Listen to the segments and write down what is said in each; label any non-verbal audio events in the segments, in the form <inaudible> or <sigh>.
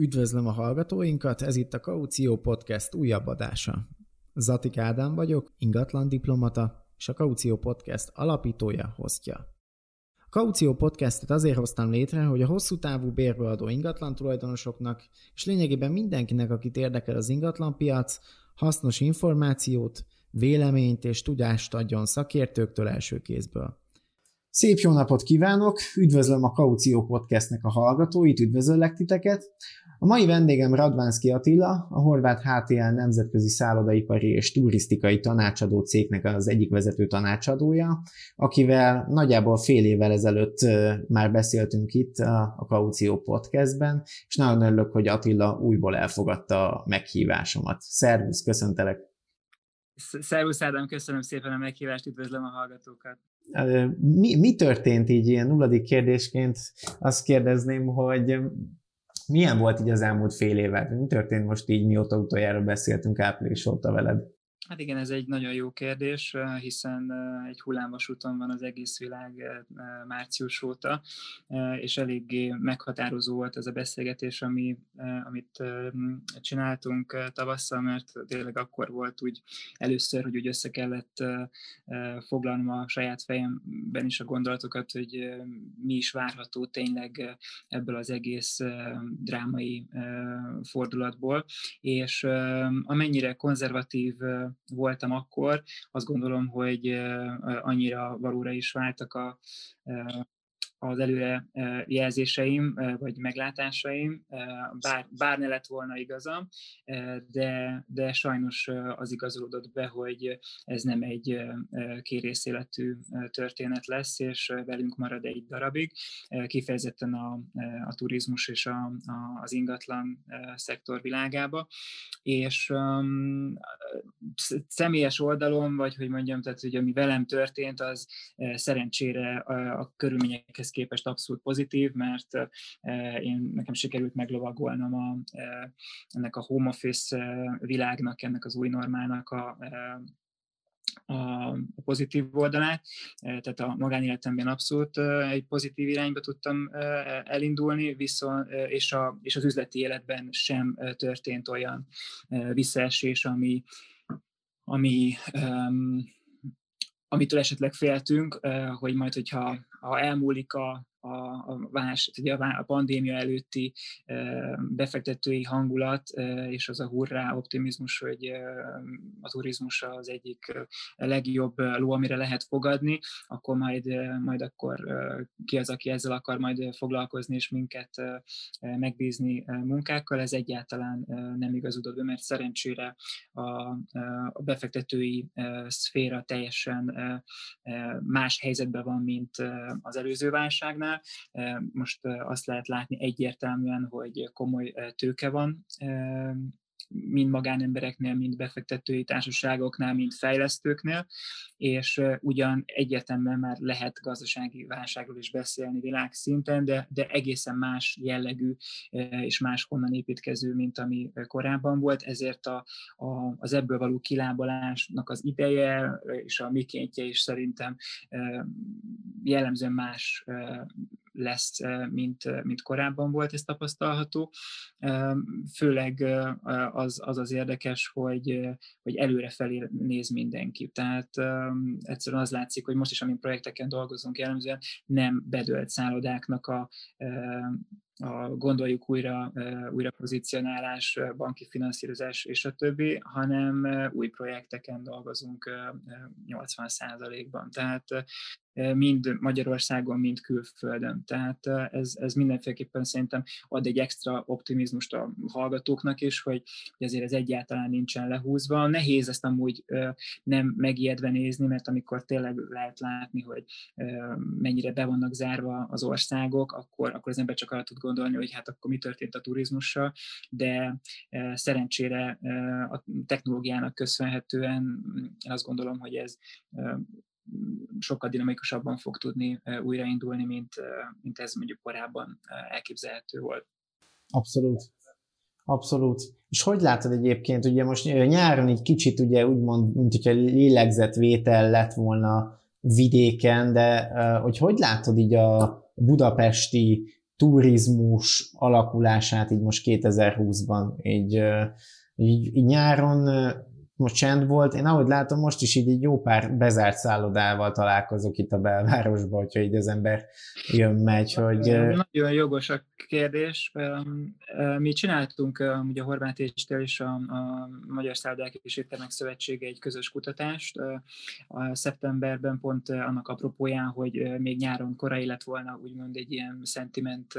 Üdvözlöm a hallgatóinkat, ez itt a Kaució Podcast újabb adása. Zatik Ádám vagyok, ingatlan diplomata, és a Kaució Podcast alapítója, hostja. A Kaució Podcastet azért hoztam létre, hogy a hosszú távú bérbeadó ingatlan tulajdonosoknak, és lényegében mindenkinek, akit érdekel az ingatlanpiac, hasznos információt, véleményt és tudást adjon szakértőktől első kézből. Szép jó napot kívánok! Üdvözlöm a Kaució Podcastnek a hallgatóit, üdvözöllek titeket! A mai vendégem Radvánszki Attila, a Horváth HTL nemzetközi szállodaipari és turisztikai tanácsadó cégnek az egyik vezető tanácsadója, akivel nagyjából fél évvel ezelőtt már beszéltünk itt a Kaució Podcastben, és nagyon örülök, hogy Attila újból elfogadta a meghívásomat. Szervusz, köszöntelek! Szervusz Ádám, köszönöm szépen a meghívást, üdvözlöm a hallgatókat! Mi, mi történt így ilyen nulladik kérdésként? Azt kérdezném, hogy milyen volt így az elmúlt fél évet? Mi történt most így, mióta utoljára beszéltünk április óta veled? Hát igen, ez egy nagyon jó kérdés, hiszen egy hullámvasúton van az egész világ március óta, és eléggé meghatározó volt ez a beszélgetés, ami, amit csináltunk tavasszal, mert tényleg akkor volt úgy először, hogy úgy össze kellett foglalnom a saját fejemben is a gondolatokat, hogy mi is várható tényleg ebből az egész drámai fordulatból, és amennyire konzervatív voltam akkor, azt gondolom, hogy annyira valóra is váltak a az előre jelzéseim, vagy meglátásaim, bár, bár ne lett volna igazam, de, de sajnos az igazolódott be, hogy ez nem egy kérészéletű történet lesz, és velünk marad egy darabig. Kifejezetten a, a turizmus és a, a, az ingatlan szektor világába. És um, személyes oldalon, vagy hogy mondjam, tehát hogy ami velem történt, az szerencsére a, a körülményekhez ehhez képest abszolút pozitív, mert én nekem sikerült meglovagolnom a, ennek a home office világnak, ennek az új normálnak a, a pozitív oldalát, tehát a magánéletemben abszolút egy pozitív irányba tudtam elindulni, viszont, és, a, és az üzleti életben sem történt olyan visszaesés, ami, ami um, amitől esetleg féltünk, hogy majd, hogyha ha elmúlik a, a, a, vás, ugye a pandémia előtti befektetői hangulat, és az a hurrá optimizmus, hogy a turizmus az egyik legjobb ló, amire lehet fogadni, akkor majd, majd akkor ki az, aki ezzel akar majd foglalkozni, és minket megbízni munkákkal, ez egyáltalán nem igazodott be, mert szerencsére a, a befektetői szféra teljesen más helyzetben van, mint az előző válságnál, válságnál. Most azt lehet látni egyértelműen, hogy komoly tőke van mind magánembereknél, mind befektetői társaságoknál, mind fejlesztőknél, és ugyan egyértelműen már lehet gazdasági válságról is beszélni világszinten, de, de egészen más jellegű és más honnan építkező, mint ami korábban volt, ezért a, a, az ebből való kilábalásnak az ideje és a mikéntje is szerintem jellemzően más lesz, mint, mint korábban volt, ez tapasztalható. Főleg az az, az érdekes, hogy, hogy előrefelé néz mindenki. Tehát egyszerűen az látszik, hogy most is, amin projekteken dolgozunk jellemzően, nem bedölt szállodáknak a a gondoljuk újra, újra pozícionálás, banki finanszírozás és a többi, hanem új projekteken dolgozunk 80%-ban. Tehát mind Magyarországon, mind külföldön. Tehát ez, ez mindenféleképpen szerintem ad egy extra optimizmust a hallgatóknak is, hogy, hogy azért ez egyáltalán nincsen lehúzva. Nehéz ezt amúgy nem megijedve nézni, mert amikor tényleg lehet látni, hogy mennyire be vannak zárva az országok, akkor, akkor az ember csak arra tud gondolni, hogy hát akkor mi történt a turizmussal, de szerencsére a technológiának köszönhetően én azt gondolom, hogy ez sokkal dinamikusabban fog tudni újraindulni, mint, mint ez mondjuk korábban elképzelhető volt. Abszolút. Abszolút. És hogy látod egyébként, ugye most nyáron egy kicsit ugye úgymond, mint hogyha lélegzetvétel lett volna vidéken, de hogy hogy látod így a budapesti turizmus alakulását így most 2020-ban, így, így, így nyáron most csend volt. Én ahogy látom, most is így egy jó pár bezárt szállodával találkozok itt a belvárosban, hogyha így az ember jön-megy, hogy... Nagyon jogos a kérdés. Mi csináltunk ugye a Horváth Écstél és a, a Magyar Szállodák és Éttermek Szövetsége egy közös kutatást. A szeptemberben pont annak apropóján, hogy még nyáron korai lett volna úgymond egy ilyen szentiment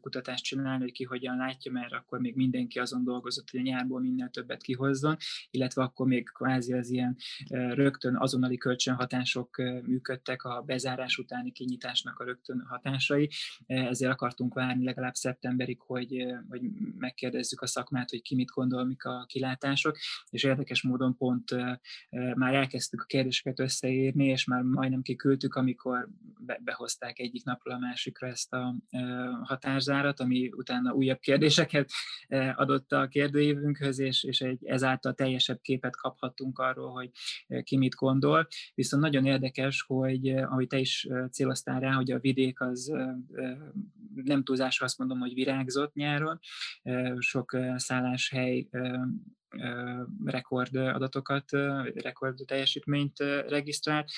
kutatást csinálni, hogy ki hogyan látja, mert akkor még mindenki azon dolgozott, hogy a nyárból minél többet kihozzon, illetve akkor még kvázi az ilyen rögtön azonnali kölcsönhatások működtek a bezárás utáni kinyitásnak a rögtön hatásai, ezért akartunk várni legalább szeptemberig, hogy, hogy megkérdezzük a szakmát, hogy ki mit gondol, mik a kilátások, és érdekes módon pont már elkezdtük a kérdéseket összeírni, és már majdnem kiküldtük, amikor behozták egyik napról a másikra ezt a határzárat, ami utána újabb kérdéseket adott a kérdőívünkhöz, és, és egy ezáltal teljesebb képet kaphattunk arról, hogy ki mit gondol. Viszont nagyon érdekes, hogy ahogy te is céloztál rá, hogy a vidék az nem túlzásra azt mondom, hogy virágzott nyáron, sok szálláshely rekord adatokat, rekord teljesítményt regisztrált,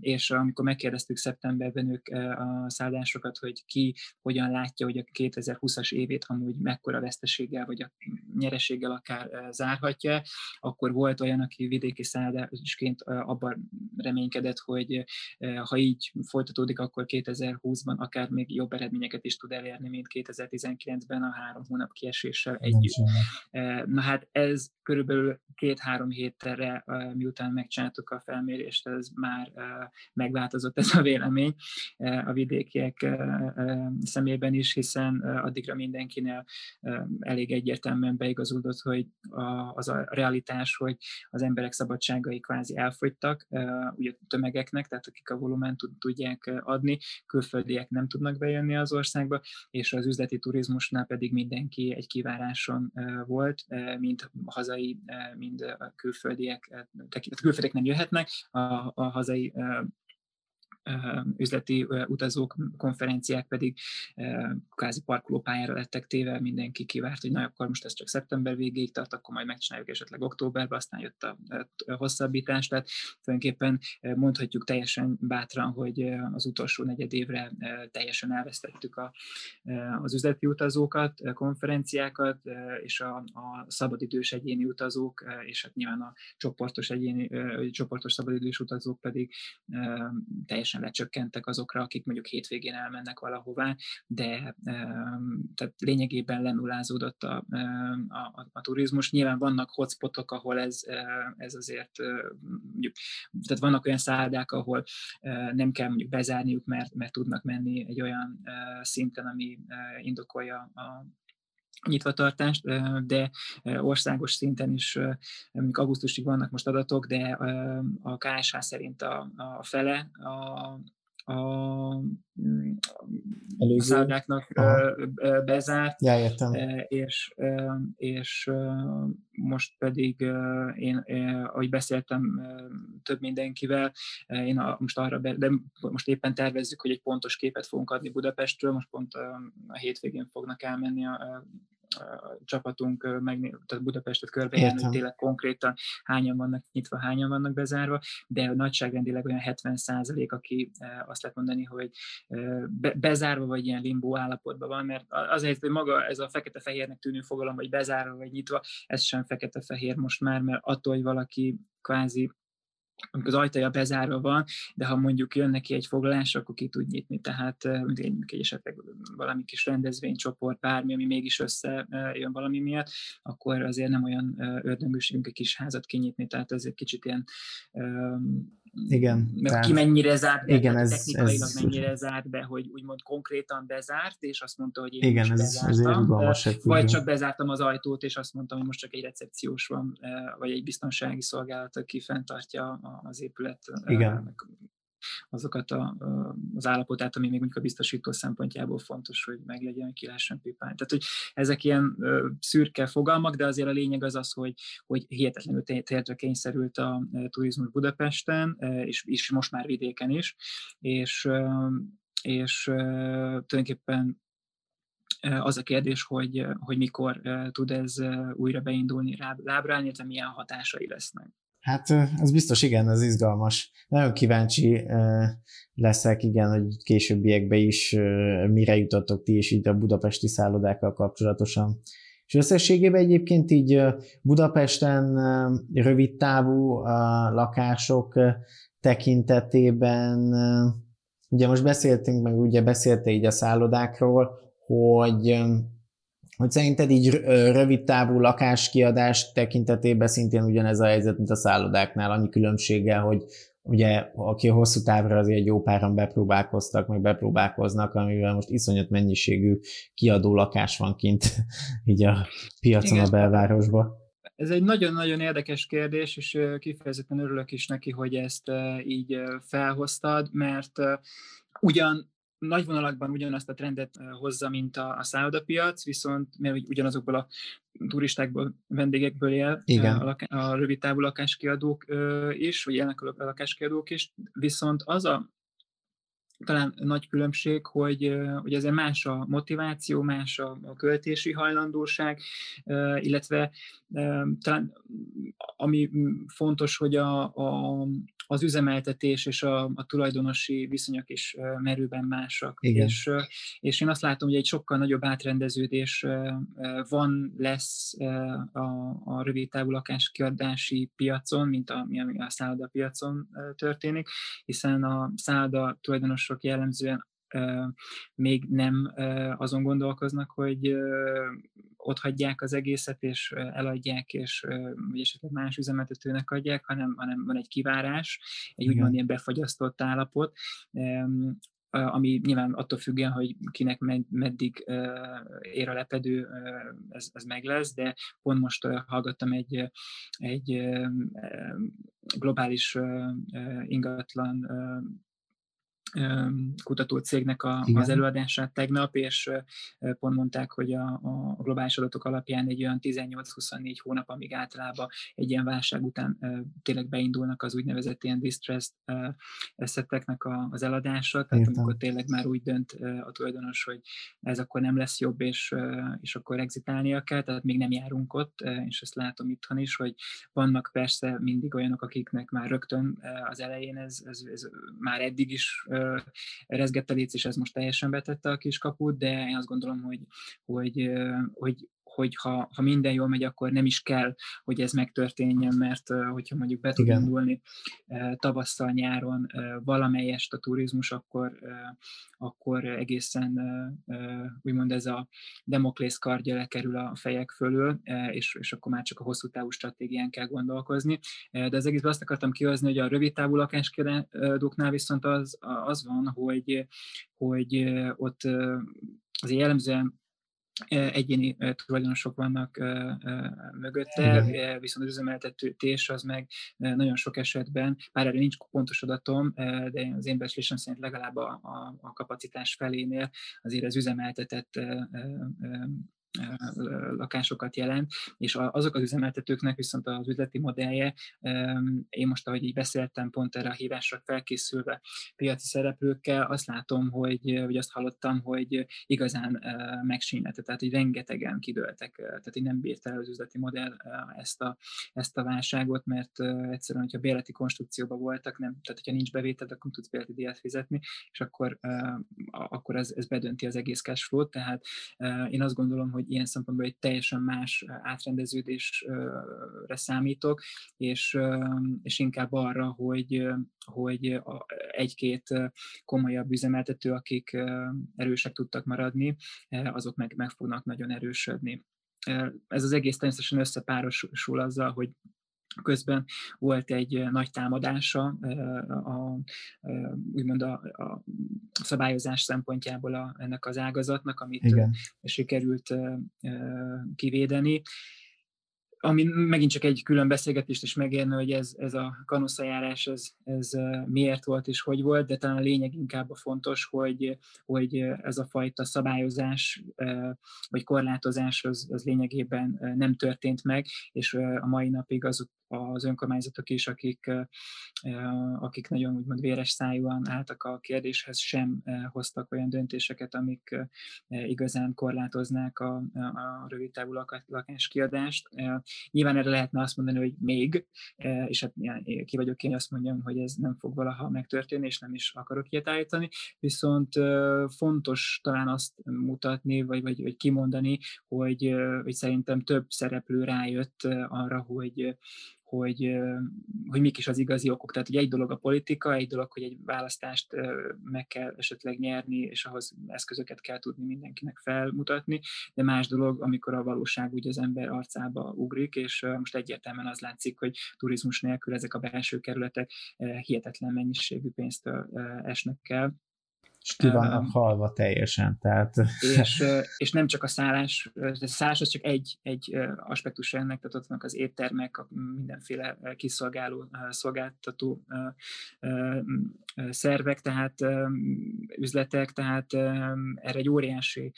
és amikor megkérdeztük szeptemberben ők a szállásokat, hogy ki hogyan látja, hogy a 2020-as évét amúgy mekkora veszteséggel vagy a nyereséggel akár zárhatja, akkor volt olyan, aki vidéki szállásként abban reménykedett, hogy ha így folytatódik, akkor 2020-ban akár még jobb eredményeket is tud elérni, mint 2019-ben a három hónap kieséssel együtt. Na hát ez ez körülbelül két-három hétterre, miután megcsináltuk a felmérést, ez már megváltozott ez a vélemény a vidékiek szemében is, hiszen addigra mindenkinél elég egyértelműen beigazódott, hogy az a realitás, hogy az emberek szabadságai kvázi elfogytak, ugye tömegeknek, tehát akik a volumen tudják adni, külföldiek nem tudnak bejönni az országba, és az üzleti turizmusnál pedig mindenki egy kiváráson volt, mint hazai, eh, mind a külföldiek, eh, tehát külföldiek nem jöhetnek, a, a hazai eh, üzleti utazók, konferenciák pedig kázi parkolópályára lettek téve, mindenki kivárt, hogy na, akkor most ez csak szeptember végéig tart, akkor majd megcsináljuk esetleg októberben, aztán jött a, hosszabbítás, tehát tulajdonképpen mondhatjuk teljesen bátran, hogy az utolsó negyed évre teljesen elvesztettük a, az üzleti utazókat, konferenciákat, és a, a szabadidős egyéni utazók, és hát nyilván a csoportos egyéni, csoportos szabadidős utazók pedig teljesen teljesen lecsökkentek azokra, akik mondjuk hétvégén elmennek valahová, de tehát lényegében lenullázódott a, a, a, a turizmus. Nyilván vannak hotspotok, ahol ez, ez azért, mondjuk, tehát vannak olyan szállodák, ahol nem kell mondjuk bezárniuk, mert, mert tudnak menni egy olyan szinten, ami indokolja a nyitvatartást, de országos szinten is, mondjuk augusztusig vannak most adatok, de a KSH szerint a, a fele a, a, a szálláknak bezárt, ja, értem. és, és most pedig én, ahogy beszéltem több mindenkivel, én most arra, be, de most éppen tervezzük, hogy egy pontos képet fogunk adni Budapestről, most pont a hétvégén fognak elmenni a a csapatunk meg, tehát Budapestet körbejárni, hogy tényleg konkrétan hányan vannak nyitva, hányan vannak bezárva, de nagyságrendileg olyan 70 százalék, aki azt lehet mondani, hogy be, bezárva vagy ilyen limbó állapotban van, mert azért, hogy maga ez a fekete-fehérnek tűnő fogalom, hogy bezárva vagy nyitva, ez sem fekete-fehér most már, mert attól, hogy valaki kvázi amikor az ajtaja bezárva van, de ha mondjuk jön neki egy foglalás, akkor ki tud nyitni. Tehát egy, egy esetleg valami kis rendezvénycsoport, bármi, ami mégis összejön valami miatt, akkor azért nem olyan ördöngőségünk egy kis házat kinyitni, tehát ez egy kicsit ilyen igen. Tehát, ki mennyire zárt be, igen, ez, technikailag ez, mennyire zárt be, hogy úgymond konkrétan bezárt, és azt mondta, hogy én igen, ez, bezártam. Ez vagy csak bezártam az ajtót, és azt mondtam, hogy most csak egy recepciós van, vagy egy biztonsági szolgálat, aki fenntartja az épület igen azokat a, az állapotát, ami még mondjuk a biztosító szempontjából fontos, hogy meglegyen, hogy ki lehessen pipálni. Tehát, hogy ezek ilyen szürke fogalmak, de azért a lényeg az az, hogy, hogy hihetetlenül térdre kényszerült a turizmus Budapesten, és, és most már vidéken is, és, és tulajdonképpen az a kérdés, hogy, hogy mikor tud ez újra beindulni, lábra állni, illetve milyen hatásai lesznek. Hát ez biztos, igen, ez izgalmas. Nagyon kíváncsi leszek, igen, hogy későbbiekben is mire jutottok ti, és így a budapesti szállodákkal kapcsolatosan. És összességében egyébként így Budapesten rövid távú lakások tekintetében, ugye most beszéltünk, meg ugye beszélte így a szállodákról, hogy hogy szerinted így rövid távú lakáskiadás tekintetében szintén ugyanez a helyzet, mint a szállodáknál, annyi különbséggel, hogy ugye aki hosszú távra azért egy jó páran bepróbálkoztak, meg bepróbálkoznak, amivel most iszonyat mennyiségű kiadó lakás van kint <laughs> így a piacon Igen. a belvárosban. Ez egy nagyon-nagyon érdekes kérdés, és kifejezetten örülök is neki, hogy ezt így felhoztad, mert ugyan nagy vonalakban ugyanazt a trendet hozza, mint a, a szállodapiac, viszont mert ugyanazokból a turistákból, vendégekből él Igen. a, a rövid távú lakáskiadók is, vagy élnek a lakáskiadók is, viszont az a talán nagy különbség, hogy, hogy azért más a motiváció, más a, a költési hajlandóság, illetve talán ami fontos, hogy a, a, az üzemeltetés és a, a tulajdonosi viszonyok is merőben másak. Igen. És, és én azt látom, hogy egy sokkal nagyobb átrendeződés van, lesz a, a rövid távú lakáskiadási piacon, mint ami, ami a szálloda piacon történik, hiszen a szálloda tulajdonosok jellemzően még nem azon gondolkoznak, hogy ott hagyják az egészet, és eladják, és vagy esetleg más üzemeltetőnek adják, hanem, hanem van egy kivárás, egy Igen. úgymond ilyen befagyasztott állapot, ami nyilván attól függően, hogy kinek med, meddig ér a lepedő, ez, ez meg lesz, de pont most hallgattam egy, egy globális ingatlan kutató cégnek a, az előadását tegnap, és pont mondták, hogy a, a globális adatok alapján egy olyan 18-24 hónap, amíg általában egy ilyen válság után tényleg beindulnak az úgynevezett ilyen distressed eszeteknek az eladása, tehát Értem. amikor tényleg már úgy dönt a tulajdonos, hogy ez akkor nem lesz jobb, és, és akkor exitálnia kell, tehát még nem járunk ott, és ezt látom itthon is, hogy vannak persze mindig olyanok, akiknek már rögtön az elején ez, ez, ez már eddig is rezgett a léc, és ez most teljesen betette a kiskaput, de én azt gondolom, hogy, hogy, hogy hogy ha, ha minden jól megy, akkor nem is kell, hogy ez megtörténjen, mert hogyha mondjuk be tud indulni tavasszal, nyáron valamelyest a turizmus, akkor, akkor egészen úgymond ez a demoklész kardja lekerül a fejek fölül, és, és akkor már csak a hosszú távú stratégián kell gondolkozni. De az egészben azt akartam kihozni, hogy a rövid távú lakáskiadóknál viszont az, az van, hogy, hogy ott azért jellemzően egyéni tulajdonosok vannak mögötte, viszont az üzemeltetés az meg nagyon sok esetben, bár erre nincs pontos adatom, de az én becslésem szerint legalább a, a, a kapacitás felénél azért az üzemeltetett lakásokat jelent, és azok az üzemeltetőknek viszont az üzleti modellje, én most, ahogy így beszéltem, pont erre a hívásra felkészülve piaci szereplőkkel, azt látom, hogy, vagy azt hallottam, hogy igazán megsínlete, tehát hogy rengetegen kidőltek, tehát hogy nem bírt el az üzleti modell ezt a, ezt a válságot, mert egyszerűen, hogyha bérleti konstrukcióban voltak, nem, tehát hogyha nincs bevétel, akkor tudsz bérleti díjat fizetni, és akkor, akkor ez, ez bedönti az egész cash flow-t, tehát én azt gondolom, hogy hogy ilyen szempontból egy teljesen más átrendeződésre számítok, és, és inkább arra, hogy, hogy egy-két komolyabb üzemeltető, akik erősek tudtak maradni, azok meg, meg fognak nagyon erősödni. Ez az egész természetesen összepárosul azzal, hogy Közben volt egy nagy támadása a, úgymond a, a szabályozás szempontjából a, ennek az ágazatnak, amit Igen. sikerült kivédeni ami megint csak egy külön beszélgetést is megérne, hogy ez, ez a kanosszajárás, ez, ez miért volt és hogy volt, de talán a lényeg inkább a fontos, hogy, hogy ez a fajta szabályozás vagy korlátozás az, az lényegében nem történt meg, és a mai napig azok az önkormányzatok is, akik, akik nagyon úgymond véres szájúan álltak a kérdéshez, sem hoztak olyan döntéseket, amik igazán korlátoznák a, a rövidtávú lakáskiadást. Nyilván erre lehetne azt mondani, hogy még, és hát ki vagyok én, azt mondjam, hogy ez nem fog valaha megtörténni, és nem is akarok ilyet állítani, viszont fontos talán azt mutatni, vagy, vagy, vagy kimondani, hogy, hogy szerintem több szereplő rájött arra, hogy, hogy, hogy mik is az igazi okok. Tehát, hogy egy dolog a politika, egy dolog, hogy egy választást meg kell esetleg nyerni, és ahhoz eszközöket kell tudni mindenkinek felmutatni, de más dolog, amikor a valóság úgy az ember arcába ugrik, és most egyértelműen az látszik, hogy turizmus nélkül ezek a belső kerületek hihetetlen mennyiségű pénzt esnek el, és ki vannak halva teljesen. Tehát... És, és nem csak a szállás, a szállás az csak egy, egy aspektus ennek, tehát ott vannak az éttermek, a mindenféle kiszolgáló, szolgáltató szervek, tehát üzletek, tehát erre egy óriási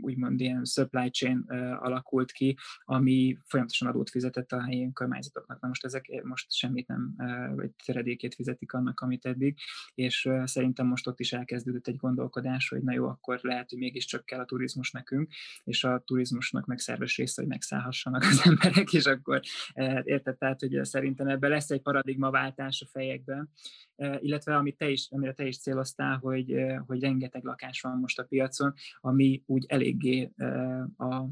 úgymond ilyen supply chain alakult ki, ami folyamatosan adót fizetett a helyi önkormányzatoknak. Na most ezek most semmit nem, vagy töredékét fizetik annak, amit eddig, és szerintem most ott is elkezdődött egy gondolkodás, hogy na jó, akkor lehet, hogy mégiscsak kell a turizmus nekünk, és a turizmusnak meg szerves része, hogy megszállhassanak az <laughs> emberek, és akkor érted, tehát, hogy szerintem ebben lesz egy paradigmaváltás a fejekben, illetve amit te is, amire te is céloztál, hogy, hogy rengeteg lakás van most a piacon, ami úgy eléggé a,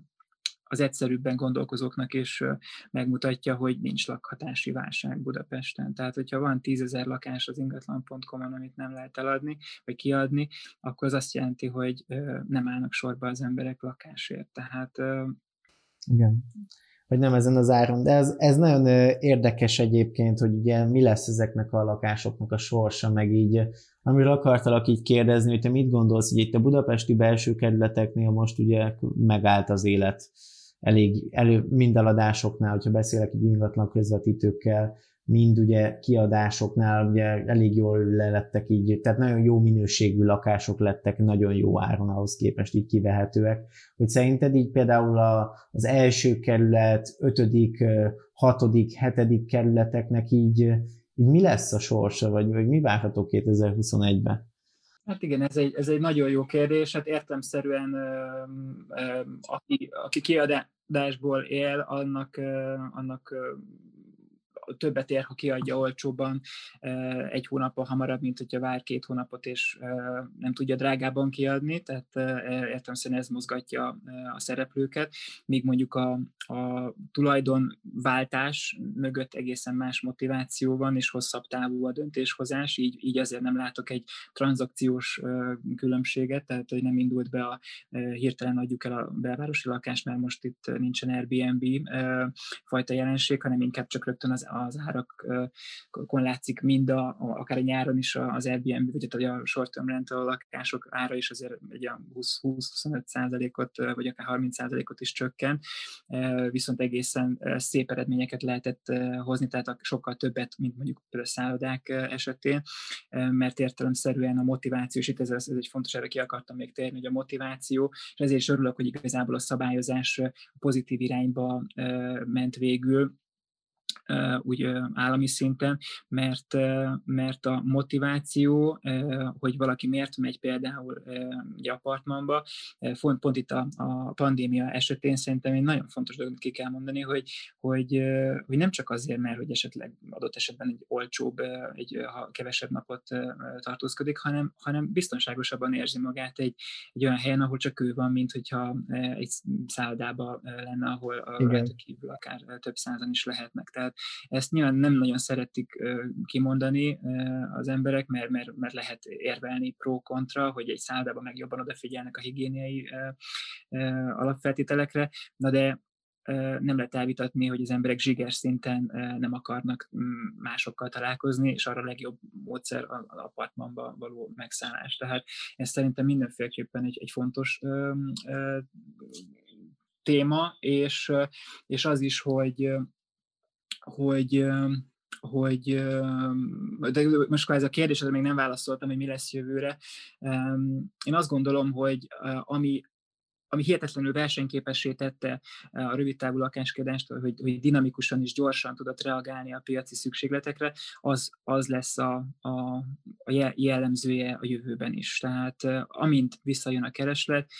az egyszerűbben gondolkozóknak is megmutatja, hogy nincs lakhatási válság Budapesten. Tehát, hogyha van tízezer lakás az ingatlan.com-on, amit nem lehet eladni, vagy kiadni, akkor az azt jelenti, hogy nem állnak sorba az emberek lakásért. Tehát igen hogy nem ezen az áron. De ez, ez nagyon érdekes egyébként, hogy ugye mi lesz ezeknek a lakásoknak a sorsa, meg így, amiről akartalak így kérdezni, hogy te mit gondolsz, hogy itt a budapesti belső kerületeknél most ugye megállt az élet elég elő, mind eladásoknál, hogyha beszélek így ingatlan közvetítőkkel, mind ugye kiadásoknál ugye elég jól lelettek így, tehát nagyon jó minőségű lakások lettek, nagyon jó áron ahhoz képest így kivehetőek. Hogy szerinted így például a, az első kerület, ötödik, hatodik, hetedik kerületeknek így, így mi lesz a sorsa, vagy, vagy mi várható 2021-ben? Hát igen, ez egy, ez egy nagyon jó kérdés. Hát értemszerűen, aki, aki kiadásból él, annak, annak többet ér, ha kiadja olcsóban egy hónappal hamarabb, mint hogyha vár két hónapot, és nem tudja drágában kiadni, tehát értem szerint ez mozgatja a szereplőket, míg mondjuk a, a tulajdonváltás mögött egészen más motiváció van, és hosszabb távú a döntéshozás, így, így azért nem látok egy tranzakciós különbséget, tehát hogy nem indult be a hirtelen adjuk el a belvárosi lakást, mert most itt nincsen Airbnb fajta jelenség, hanem inkább csak rögtön az, az árakon látszik mind a, akár a nyáron is az Airbnb, vagy a short term rental lakások ára is azért egy 20-25 százalékot, vagy akár 30 százalékot is csökken, viszont egészen szép eredményeket lehetett hozni, tehát sokkal többet, mint mondjuk a szállodák esetén, mert értelemszerűen a motiváció, és itt ez, ez egy fontos, erre ki akartam még térni, hogy a motiváció, és ezért is örülök, hogy igazából a szabályozás pozitív irányba ment végül, úgy állami szinten, mert, mert a motiváció, hogy valaki miért megy például egy apartmanba, pont, pont itt a, a pandémia esetén szerintem egy nagyon fontos dolgot ki kell mondani, hogy, hogy, hogy nem csak azért, mert hogy esetleg adott esetben egy olcsóbb, egy ha kevesebb napot tartózkodik, hanem, hanem biztonságosabban érzi magát egy, egy olyan helyen, ahol csak ő van, mint hogyha egy szállodába lenne, ahol a kívül akár több százan is lehetnek. Tehát ezt nyilván nem nagyon szeretik kimondani az emberek, mert, mert, mert lehet érvelni pro-kontra, hogy egy szállodában meg jobban odafigyelnek a higiéniai alapfeltételekre, na de nem lehet elvitatni, hogy az emberek zsiger szinten nem akarnak másokkal találkozni, és arra a legjobb módszer az apartmanba való megszállás. Tehát ez szerintem mindenféleképpen egy, egy fontos téma, és, és az is, hogy hogy hogy de most ez a kérdés, még nem válaszoltam, hogy mi lesz jövőre. Én azt gondolom, hogy ami ami hihetetlenül versenyképessé tette a rövidtávú lakáskedást, hogy, hogy dinamikusan és gyorsan tudott reagálni a piaci szükségletekre, az, az lesz a, a, a jellemzője a jövőben is. Tehát amint visszajön a kereslet,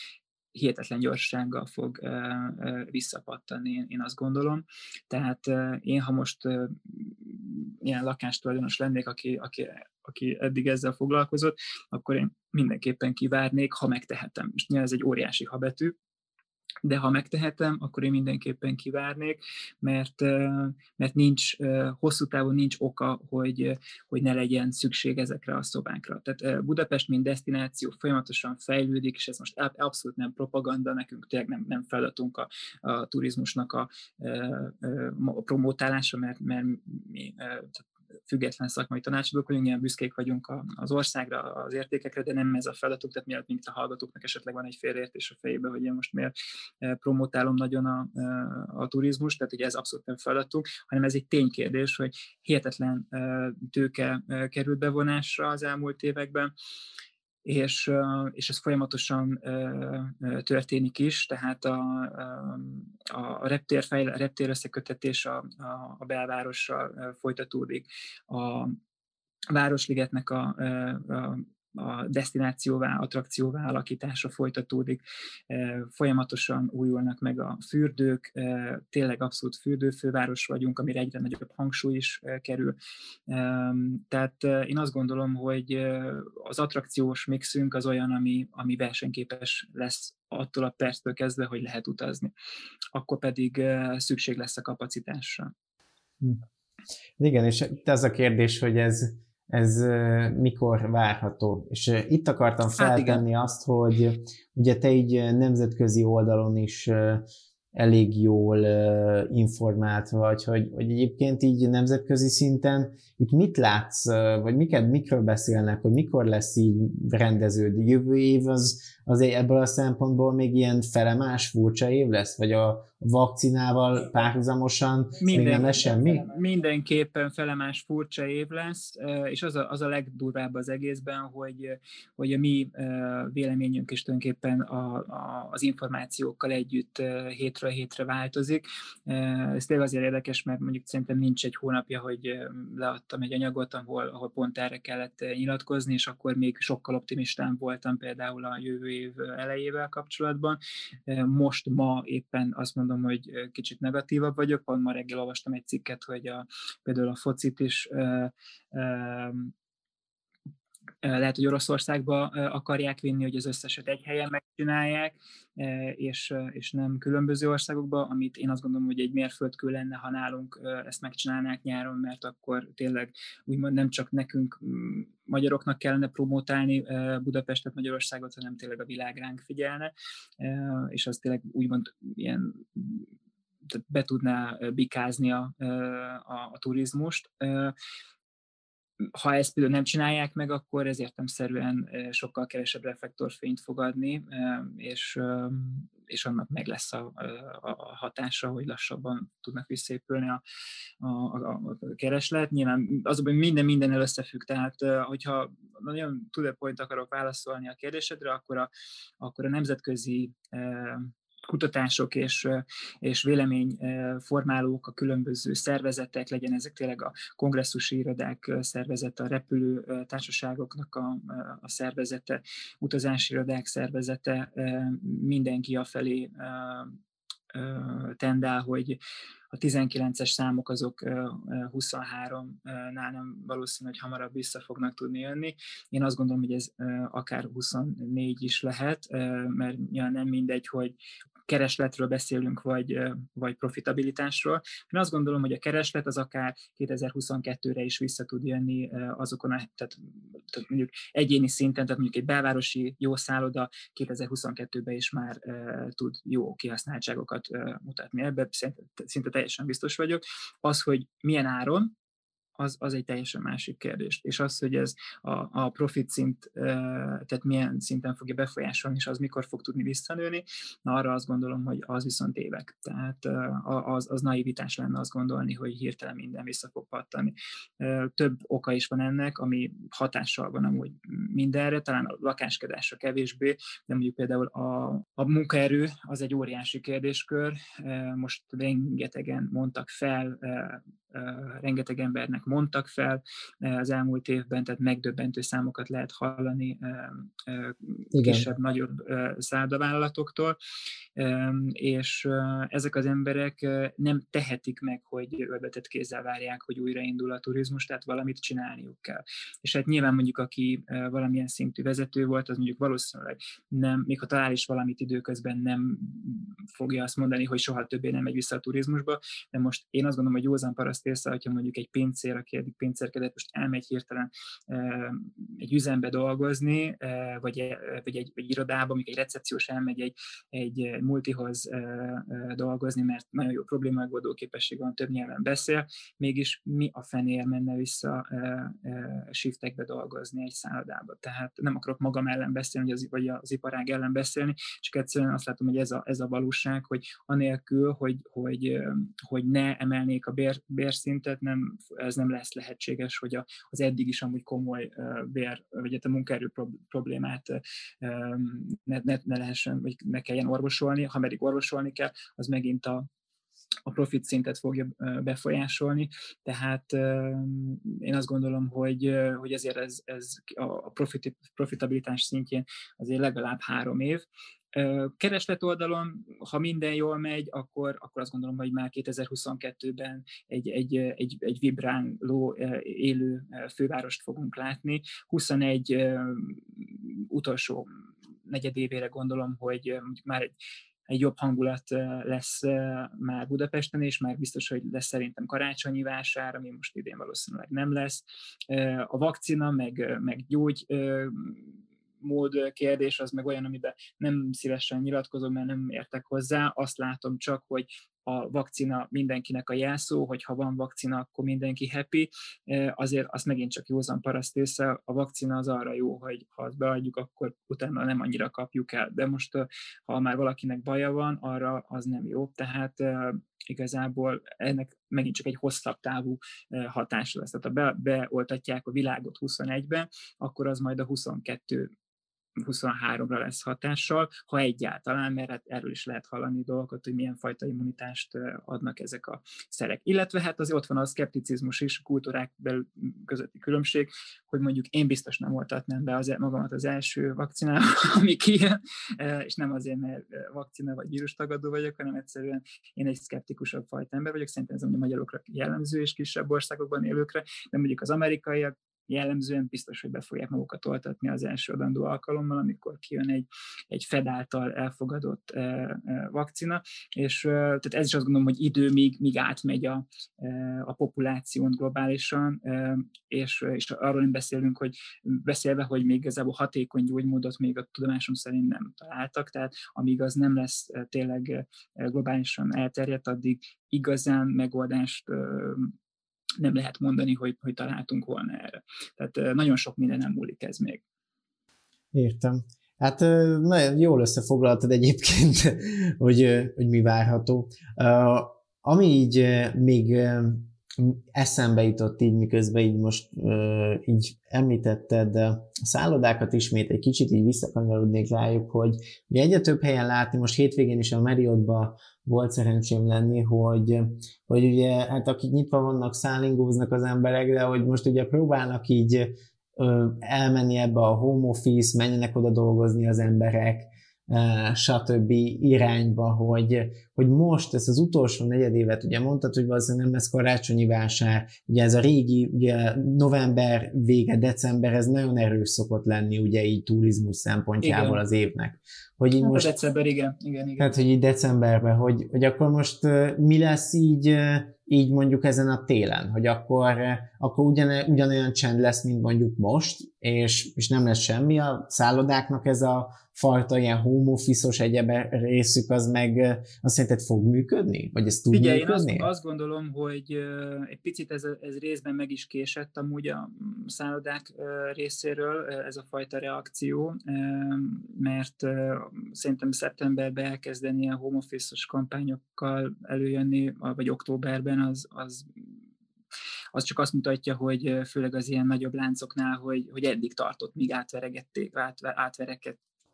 hihetetlen gyorsággal fog visszapattani, én azt gondolom. Tehát én, ha most ilyen lakástulajdonos lennék, aki, aki, aki eddig ezzel foglalkozott, akkor én mindenképpen kivárnék, ha megtehetem. És nyilván ez egy óriási habetű, de ha megtehetem, akkor én mindenképpen kivárnék, mert, mert nincs, hosszú távon nincs oka, hogy, hogy ne legyen szükség ezekre a szobákra. Tehát Budapest, mint destináció folyamatosan fejlődik, és ez most abszolút nem propaganda, nekünk tényleg nem, nem feladatunk a, a turizmusnak a, a, a promotálása, mert, mert mi független szakmai tanácsadók vagyunk, ilyen büszkék vagyunk az országra, az értékekre, de nem ez a feladatuk, tehát miatt mint a hallgatóknak esetleg van egy félreértés a fejébe, hogy én most miért eh, promotálom nagyon a, eh, a turizmus, tehát ugye ez abszolút nem feladatunk, hanem ez egy ténykérdés, hogy hihetetlen eh, tőke került bevonásra az elmúlt években, és, és ez folyamatosan történik is, tehát a, a reptér, fejle, a reptér összekötetés a, a, a belvárossal folytatódik, a Városligetnek a, a a destinációvá, attrakcióvá alakítása folytatódik, folyamatosan újulnak meg a fürdők, tényleg abszolút fürdőfőváros vagyunk, amire egyre nagyobb hangsúly is kerül. Tehát én azt gondolom, hogy az attrakciós mixünk az olyan, ami, ami versenyképes lesz attól a perctől kezdve, hogy lehet utazni. Akkor pedig szükség lesz a kapacitásra. Hm. Igen, és ez a kérdés, hogy ez ez mikor várható. És itt akartam feltenni hát azt, hogy ugye te így nemzetközi oldalon is elég jól informált vagy, hogy, hogy egyébként így nemzetközi szinten itt mit látsz, vagy miket, mikről beszélnek, hogy mikor lesz így rendeződni. Jövő év az, az ebből a szempontból még ilyen felemás furcsa év lesz, vagy a vakcinával párhuzamosan Minden, még nem lesz semmi? Mindenképpen felemás furcsa év lesz, és az a, az a legdurvább az egészben, hogy, hogy a mi véleményünk is tulajdonképpen a, a, az információkkal együtt hétről hétre változik. Ez tényleg azért érdekes, mert mondjuk szerintem nincs egy hónapja, hogy leadtam egy anyagot, ahol, ahol pont erre kellett nyilatkozni, és akkor még sokkal optimistán voltam például a jövő év elejével kapcsolatban. Most ma éppen azt mondom, hogy kicsit negatívabb vagyok, pont ma reggel olvastam egy cikket, hogy a, például a focit is lehet, hogy Oroszországba akarják vinni, hogy az összeset egy helyen megcsinálják, és, és nem különböző országokba, amit én azt gondolom, hogy egy mérföldkő lenne, ha nálunk ezt megcsinálnák nyáron, mert akkor tényleg úgymond nem csak nekünk magyaroknak kellene promotálni Budapestet, Magyarországot, hanem tényleg a világ ránk figyelne, és az tényleg úgymond ilyen be tudná bikázni a, a, a turizmust ha ezt például nem csinálják meg, akkor ez értemszerűen sokkal kevesebb reflektorfényt fog adni, és, és annak meg lesz a, a hatása, hogy lassabban tudnak visszaépülni a, a, a, a kereslet. Nyilván az, hogy minden minden összefügg, tehát hogyha nagyon to the point akarok válaszolni a kérdésedre, akkor a, akkor a nemzetközi kutatások és, és véleményformálók, a különböző szervezetek, legyen ezek tényleg a kongresszusi irodák szervezete, a repülő társaságoknak a, a szervezete, utazási irodák szervezete, mindenki afelé tendál, hogy a 19-es számok azok 23-nál nem valószínű, hogy hamarabb vissza fognak tudni jönni. Én azt gondolom, hogy ez akár 24 is lehet, mert nem mindegy, hogy keresletről beszélünk, vagy, vagy profitabilitásról. Én azt gondolom, hogy a kereslet az akár 2022-re is vissza tud jönni azokon, a, tehát, mondjuk egyéni szinten, tehát mondjuk egy belvárosi jó szálloda 2022-ben is már tud jó kihasználtságokat mutatni. Ebben szinte teljesen biztos vagyok. Az, hogy milyen áron, az, az egy teljesen másik kérdés. És az, hogy ez a, a profit szint, tehát milyen szinten fogja befolyásolni, és az mikor fog tudni visszanőni, na arra azt gondolom, hogy az viszont évek. Tehát az, az naivitás lenne azt gondolni, hogy hirtelen minden vissza fog pattani. Több oka is van ennek, ami hatással van amúgy mindenre, talán a lakáskedásra kevésbé, de mondjuk például a, a munkaerő az egy óriási kérdéskör. Most rengetegen mondtak fel rengeteg embernek mondtak fel az elmúlt évben, tehát megdöbbentő számokat lehet hallani kisebb-nagyobb szállodavállalatoktól, és ezek az emberek nem tehetik meg, hogy ölbetett kézzel várják, hogy újraindul a turizmus, tehát valamit csinálniuk kell. És hát nyilván mondjuk, aki valamilyen szintű vezető volt, az mondjuk valószínűleg nem, még ha talál is valamit időközben nem fogja azt mondani, hogy soha többé nem megy vissza a turizmusba, de most én azt gondolom, hogy józan paraszt észre, hogyha mondjuk egy pincér, aki eddig pincérkedett, most elmegy hirtelen egy üzembe dolgozni, vagy, vagy egy, egy irodába, amikor egy recepciós elmegy egy, egy multihoz dolgozni, mert nagyon jó problémagoldó képesség van, több nyelven beszél, mégis mi a fenér menne vissza shiftekbe dolgozni egy szállodába. Tehát nem akarok magam ellen beszélni, vagy az, vagy az iparág ellen beszélni, csak egyszerűen azt látom, hogy ez a, ez a valóság, hogy anélkül, hogy, hogy, hogy ne emelnék a bér, bérszintet, nem, ez nem lesz lehetséges, hogy a, az eddig is amúgy komoly bér, vagy hát a munkaerő problémát ne, ne, ne lehessen, vagy ne kelljen orvosolni, ha pedig orvosolni kell, az megint a, a profit szintet fogja befolyásolni, tehát én azt gondolom, hogy, hogy ezért ez, ez a profit, profitabilitás szintjén azért legalább három év, Kereslet oldalon, ha minden jól megy, akkor, akkor azt gondolom, hogy már 2022-ben egy, egy, egy, egy vibráló, élő fővárost fogunk látni. 21 utolsó negyedévére gondolom, hogy már egy, egy jobb hangulat lesz már Budapesten, és már biztos, hogy lesz szerintem karácsonyi vásár, ami most idén valószínűleg nem lesz. A vakcina, meg, meg gyógy mód kérdés az meg olyan, amiben nem szívesen nyilatkozom, mert nem értek hozzá, azt látom csak, hogy a vakcina mindenkinek a jelszó, hogy ha van vakcina, akkor mindenki happy, azért azt megint csak józan paraszt észre, a vakcina az arra jó, hogy ha azt beadjuk, akkor utána nem annyira kapjuk el, de most ha már valakinek baja van, arra az nem jó, tehát igazából ennek megint csak egy hosszabb távú hatása lesz. Tehát ha be, beoltatják a világot 21-ben, akkor az majd a 22 23-ra lesz hatással, ha egyáltalán, mert hát erről is lehet hallani dolgokat, hogy milyen fajta immunitást adnak ezek a szerek. Illetve hát az ott van a szkepticizmus is, a kultúrák közötti különbség, hogy mondjuk én biztos nem oltatnám be az, e, magamat az első vakcinába, <laughs> ami kijön, és nem azért, mert vakcina vagy vírustagadó vagyok, hanem egyszerűen én egy szkeptikusabb fajta ember vagyok, szerintem ez a magyarokra jellemző és kisebb országokban élőkre, de mondjuk az amerikaiak jellemzően biztos, hogy be fogják magukat oltatni az első adandó alkalommal, amikor kijön egy, egy Fed által elfogadott e, e, vakcina, és e, tehát ez is azt gondolom, hogy idő, míg, míg átmegy a, a populáción globálisan, és, és arról nem beszélünk, hogy beszélve, hogy még igazából hatékony gyógymódot még a tudomásom szerint nem találtak, tehát amíg az nem lesz tényleg globálisan elterjedt, addig igazán megoldást nem lehet mondani, hogy, hogy találtunk volna erre. Tehát nagyon sok minden nem múlik ez még. Értem. Hát nagyon jól összefoglaltad egyébként, <laughs> hogy, hogy mi várható. Ami így még eszembe jutott így, miközben így most így említetted a szállodákat ismét egy kicsit így visszakanyarodnék rájuk, hogy ugye egyre több helyen látni, most hétvégén is a Marriottba volt szerencsém lenni, hogy, hogy ugye, hát akik nyitva vannak, szállingóznak az emberek, de hogy most ugye próbálnak így ö, elmenni ebbe a home office, menjenek oda dolgozni az emberek, stb. irányba, hogy, hogy most ez az utolsó negyedévet, ugye mondtad, hogy valószínűleg nem lesz karácsonyi vásár, ugye ez a régi, ugye november vége, december, ez nagyon erős szokott lenni, ugye így turizmus szempontjából igen. az évnek. Hogy így hát most, december, igen, igen, igen. Tehát, hogy így decemberben, hogy, hogy akkor most mi lesz így, így mondjuk ezen a télen, hogy akkor, akkor ugyan, ugyanolyan csend lesz, mint mondjuk most, és, és nem lesz semmi, a szállodáknak ez a fajta ilyen home office-os egyéb részük, az meg azt szerinted fog működni? Vagy ez tud Figyelj, működni? én azt, azt gondolom, hogy egy picit ez, ez részben meg is késett amúgy a szállodák részéről ez a fajta reakció, mert szerintem szeptemberben elkezdeni a home office-os kampányokkal előjönni, vagy októberben, az, az az csak azt mutatja, hogy főleg az ilyen nagyobb láncoknál, hogy, hogy eddig tartott, míg átveregették, átver,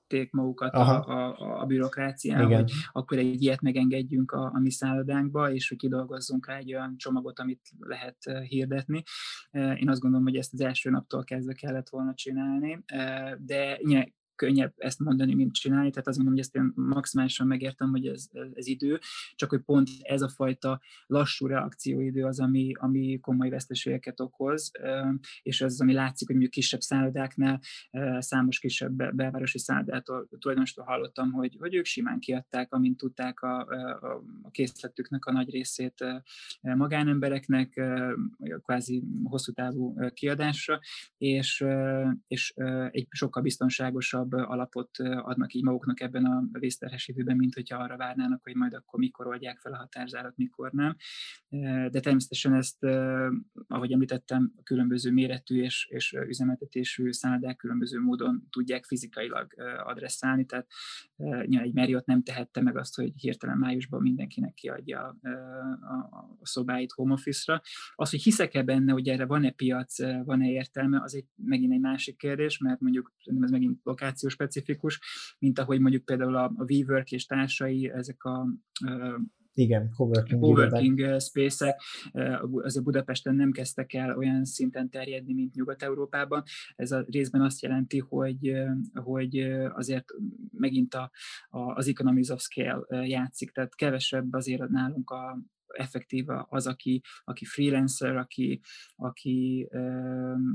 átverekedték magukat a, a, a bürokrácián, hogy akkor egy ilyet megengedjünk a, a mi szállodánkba, és hogy kidolgozzunk rá egy olyan csomagot, amit lehet hirdetni. Én azt gondolom, hogy ezt az első naptól kezdve kellett volna csinálni, de könnyebb ezt mondani, mint csinálni, tehát azt mondom, hogy ezt én maximálisan megértem, hogy ez, ez idő, csak hogy pont ez a fajta lassú reakcióidő az, ami, ami komoly veszteségeket okoz, és ez az, ami látszik, hogy mondjuk kisebb szállodáknál, számos kisebb belvárosi szállodától, tulajdonostól hallottam, hogy, hogy ők simán kiadták, amint tudták a, a, készletüknek a nagy részét magánembereknek, kvázi hosszú távú kiadásra, és, és egy sokkal biztonságosabb biztosabb alapot adnak így maguknak ebben a vészterhes időben, mint hogyha arra várnának, hogy majd akkor mikor oldják fel a határzárat, mikor nem. De természetesen ezt, ahogy említettem, a különböző méretű és, és üzemeltetésű szállodák különböző módon tudják fizikailag adresszálni, tehát egy Marriott nem tehette meg azt, hogy hirtelen májusban mindenkinek kiadja a szobáit home office-ra. Az, hogy hiszek-e benne, hogy erre van-e piac, van-e értelme, az egy megint egy másik kérdés, mert mondjuk ez megint lokáció lokáció specifikus, mint ahogy mondjuk például a, a WeWork és társai, ezek a igen, coworking, coworking space-ek azért Budapesten nem kezdtek el olyan szinten terjedni, mint Nyugat-Európában. Ez a részben azt jelenti, hogy, hogy azért megint a, a, az economies of scale játszik, tehát kevesebb azért nálunk a, effektív az, aki, aki freelancer, aki, aki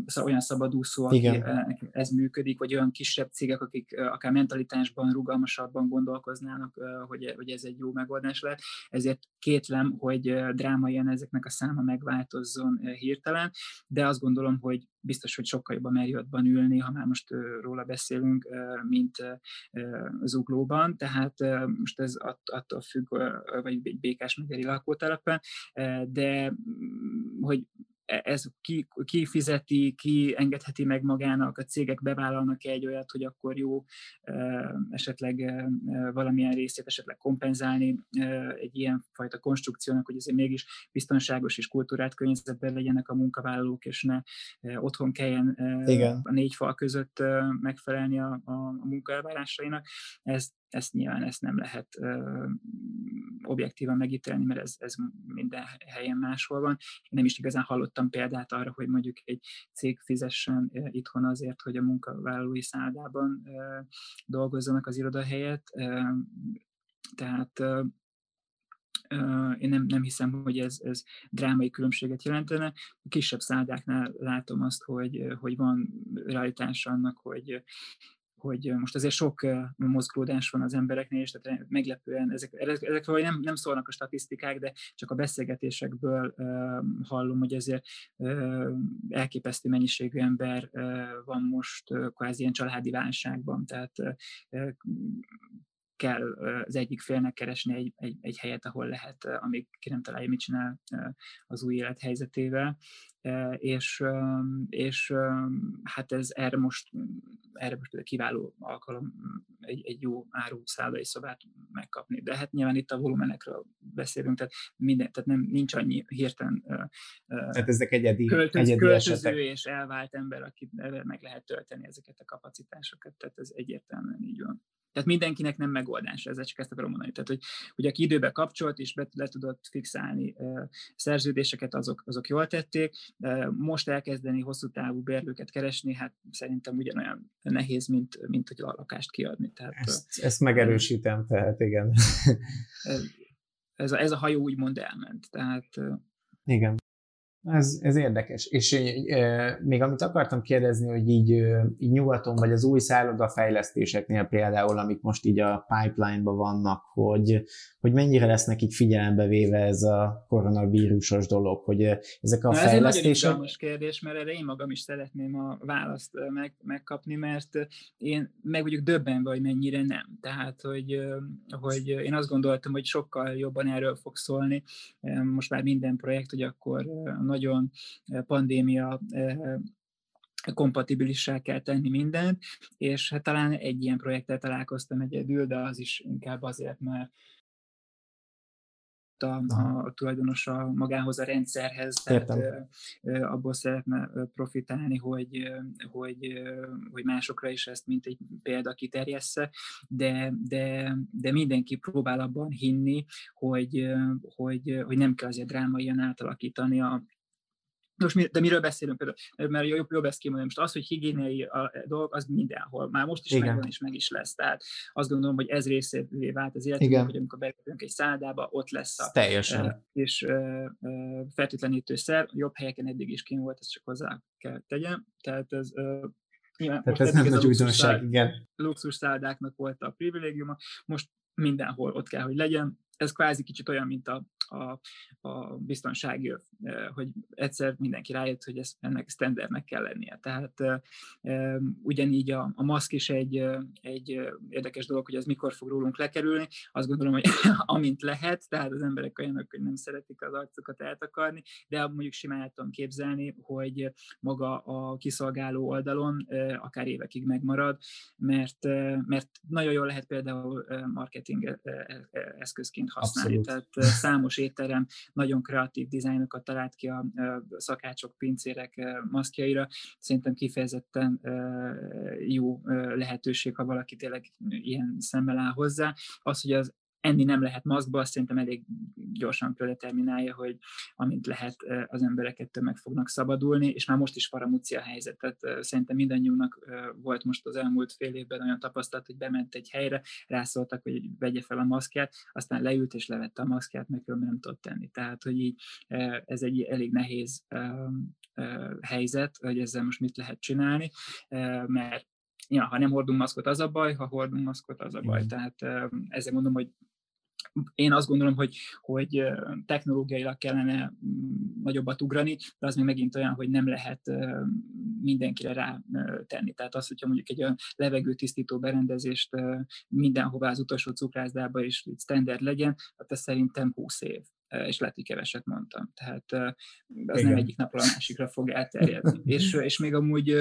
szóval olyan szabadúszó, aki Igen. ez működik, vagy olyan kisebb cégek, akik akár mentalitásban rugalmasabban gondolkoznának, hogy, hogy ez egy jó megoldás lehet. Ezért kétlem, hogy drámaian ezeknek a száma megváltozzon hirtelen, de azt gondolom, hogy biztos, hogy sokkal jobban Marriottban ülni, ha már most róla beszélünk, mint zuglóban, tehát most ez attól függ, vagy egy békás megyeri lakótelepen, de mm, hogy ez ki, ki fizeti, ki engedheti meg magának, a cégek bevállalnak egy olyat, hogy akkor jó esetleg valamilyen részét esetleg kompenzálni egy ilyen fajta konstrukciónak, hogy azért mégis biztonságos és kultúrát környezetben legyenek a munkavállalók, és ne otthon kelljen Igen. a négy fal között megfelelni a, a, a munkaelvárásainak. Ez ezt nyilván ezt nem lehet objektívan megítélni, mert ez, ez minden helyen máshol van. Én nem is igazán hallottam példát arra, hogy mondjuk egy cég fizessen ö, itthon azért, hogy a munkavállalói szállodában ö, dolgozzanak az iroda helyett. Ö, tehát én nem, nem hiszem, hogy ez, ez drámai különbséget jelentene. A kisebb száldáknál látom azt, hogy, hogy van realitás annak, hogy hogy most azért sok mozgódás van az embereknél, és tehát meglepően ezek, ezekről nem, nem szólnak a statisztikák, de csak a beszélgetésekből uh, hallom, hogy azért uh, elképesztő mennyiségű ember uh, van most uh, kvázi ilyen családi válságban, tehát uh, kell az egyik félnek keresni egy, egy, egy helyet, ahol lehet, amíg ki nem találja, mit csinál az új élet helyzetével. És, és hát ez erre most, erre most kiváló alkalom egy, egy jó áru szállai szobát megkapni. De hát nyilván itt a volumenekről beszélünk, tehát, minden, tehát nem, nincs annyi hirtelen tehát ezek egyedi, költöz, egyedi költöző esetek. és elvált ember, aki meg lehet tölteni ezeket a kapacitásokat, tehát ez egyértelműen így van. Tehát mindenkinek nem megoldás, ezzel csak ezt akarom mondani. Tehát, hogy, hogy aki időbe kapcsolt és be, le tudott fixálni uh, szerződéseket, azok, azok jól tették. Uh, most elkezdeni hosszú távú bérlőket keresni, hát szerintem ugyanolyan nehéz, mint, mint hogy a lakást kiadni. Tehát, ezt, ezt megerősítem, tehát igen. ez, ez, a, ez a hajó úgymond elment. Tehát, igen. Ez, ez érdekes. És e, még amit akartam kérdezni, hogy így, így nyugaton, vagy az új szállodafejlesztéseknél például, amik most így a pipeline-ban vannak, hogy, hogy mennyire lesznek így figyelembe véve ez a koronavírusos dolog, hogy ezek a Na, fejlesztések... Ez egy kérdés, mert erre én magam is szeretném a választ meg, megkapni, mert én meg vagyok döbbenve, hogy mennyire nem. Tehát, hogy, hogy én azt gondoltam, hogy sokkal jobban erről fog szólni. Most már minden projekt, hogy akkor nagyon pandémia kompatibilissá kell tenni mindent, és hát talán egy ilyen projekttel találkoztam egyedül, de az is inkább azért, mert a, a tulajdonos a magához a rendszerhez, tehát Értem. abból szeretne profitálni, hogy, hogy, hogy másokra is ezt mint egy példa kiterjessze, de, de, de mindenki próbál abban hinni, hogy, hogy, hogy nem kell azért drámaian átalakítani a, most, de miről beszélünk például? Mert jobb, jobb ezt kimondani. Most az, hogy higiéniai a dolog, az mindenhol. Már most is Igen. megvan, és meg is lesz. Tehát azt gondolom, hogy ez részévé vált az életünk, hogy amikor belépünk egy száldába, ott lesz a Teljesen. és uh, uh, fertőtlenítő szer. Jobb helyeken eddig is kín volt, ezt csak hozzá kell tegyem. Tehát ez Nyilván, Tehát ez nem nagy újdonság, igen. Luxus száldáknak volt a privilégiuma, most mindenhol ott kell, hogy legyen. Ez kvázi kicsit olyan, mint a a, a biztonsági, hogy egyszer mindenki rájött, hogy ez, ennek standardnek kell lennie. Tehát ugyanígy a, a maszk is egy, egy érdekes dolog, hogy ez mikor fog rólunk lekerülni. Azt gondolom, hogy <laughs> amint lehet, tehát az emberek olyanok, hogy nem szeretik az arcokat eltakarni, de mondjuk simán el tudom képzelni, hogy maga a kiszolgáló oldalon akár évekig megmarad, mert, mert nagyon jól lehet például marketing eszközként használni. Abszolút. Tehát számos étterem nagyon kreatív dizájnokat talált ki a szakácsok, pincérek maszkjaira. Szerintem kifejezetten jó lehetőség, ha valaki tényleg ilyen szemmel áll hozzá. Az, hogy az enni nem lehet maszkba, azt szerintem elég gyorsan predeterminálja, hogy amint lehet, az embereket meg fognak szabadulni, és már most is faramúci a helyzet. Tehát szerintem mindannyiunknak volt most az elmúlt fél évben olyan tapasztalat, hogy bement egy helyre, rászóltak, hogy vegye fel a maszkját, aztán leült és levette a maszkját, meg nem tudott tenni. Tehát, hogy így ez egy elég nehéz helyzet, hogy ezzel most mit lehet csinálni, mert ja, ha nem hordunk maszkot, az a baj, ha hordunk maszkot, az a baj. Tehát ezzel mondom, hogy én azt gondolom, hogy, hogy technológiailag kellene mm, nagyobbat ugrani, de az még megint olyan, hogy nem lehet mindenkire rá tenni. Tehát az, hogyha mondjuk egy olyan levegőtisztító berendezést mindenhová az utolsó cukrászdába is standard legyen, hát ez szerintem 20 év és lehet, hogy keveset mondtam. Tehát az Igen. nem egyik napról a másikra fog elterjedni. <laughs> és, és még amúgy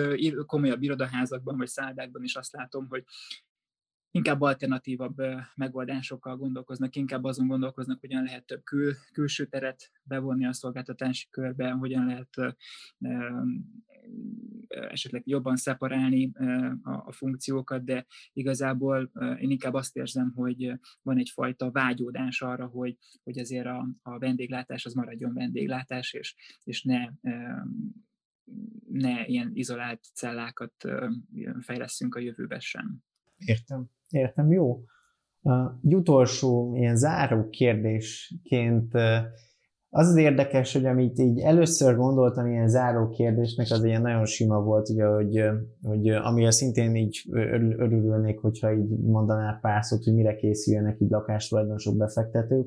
komolyabb irodaházakban vagy száldákban is azt látom, hogy inkább alternatívabb megoldásokkal gondolkoznak, inkább azon gondolkoznak, hogyan lehet több kül, külső teret bevonni a szolgáltatási körbe, hogyan lehet esetleg jobban szeparálni a, funkciókat, de igazából én inkább azt érzem, hogy van egyfajta vágyódás arra, hogy, hogy azért a, a vendéglátás az maradjon vendéglátás, és, és ne ne ilyen izolált cellákat fejleszünk a jövőben sem. Értem. Értem, jó. Egy utolsó ilyen záró kérdésként az az érdekes, hogy amit így először gondoltam ilyen záró kérdésnek, az ilyen nagyon sima volt, ugye, hogy, hogy amivel szintén így örülnék, hogyha így mondanál pár szót, hogy mire készüljenek így lakástulajdonosok, befektetők.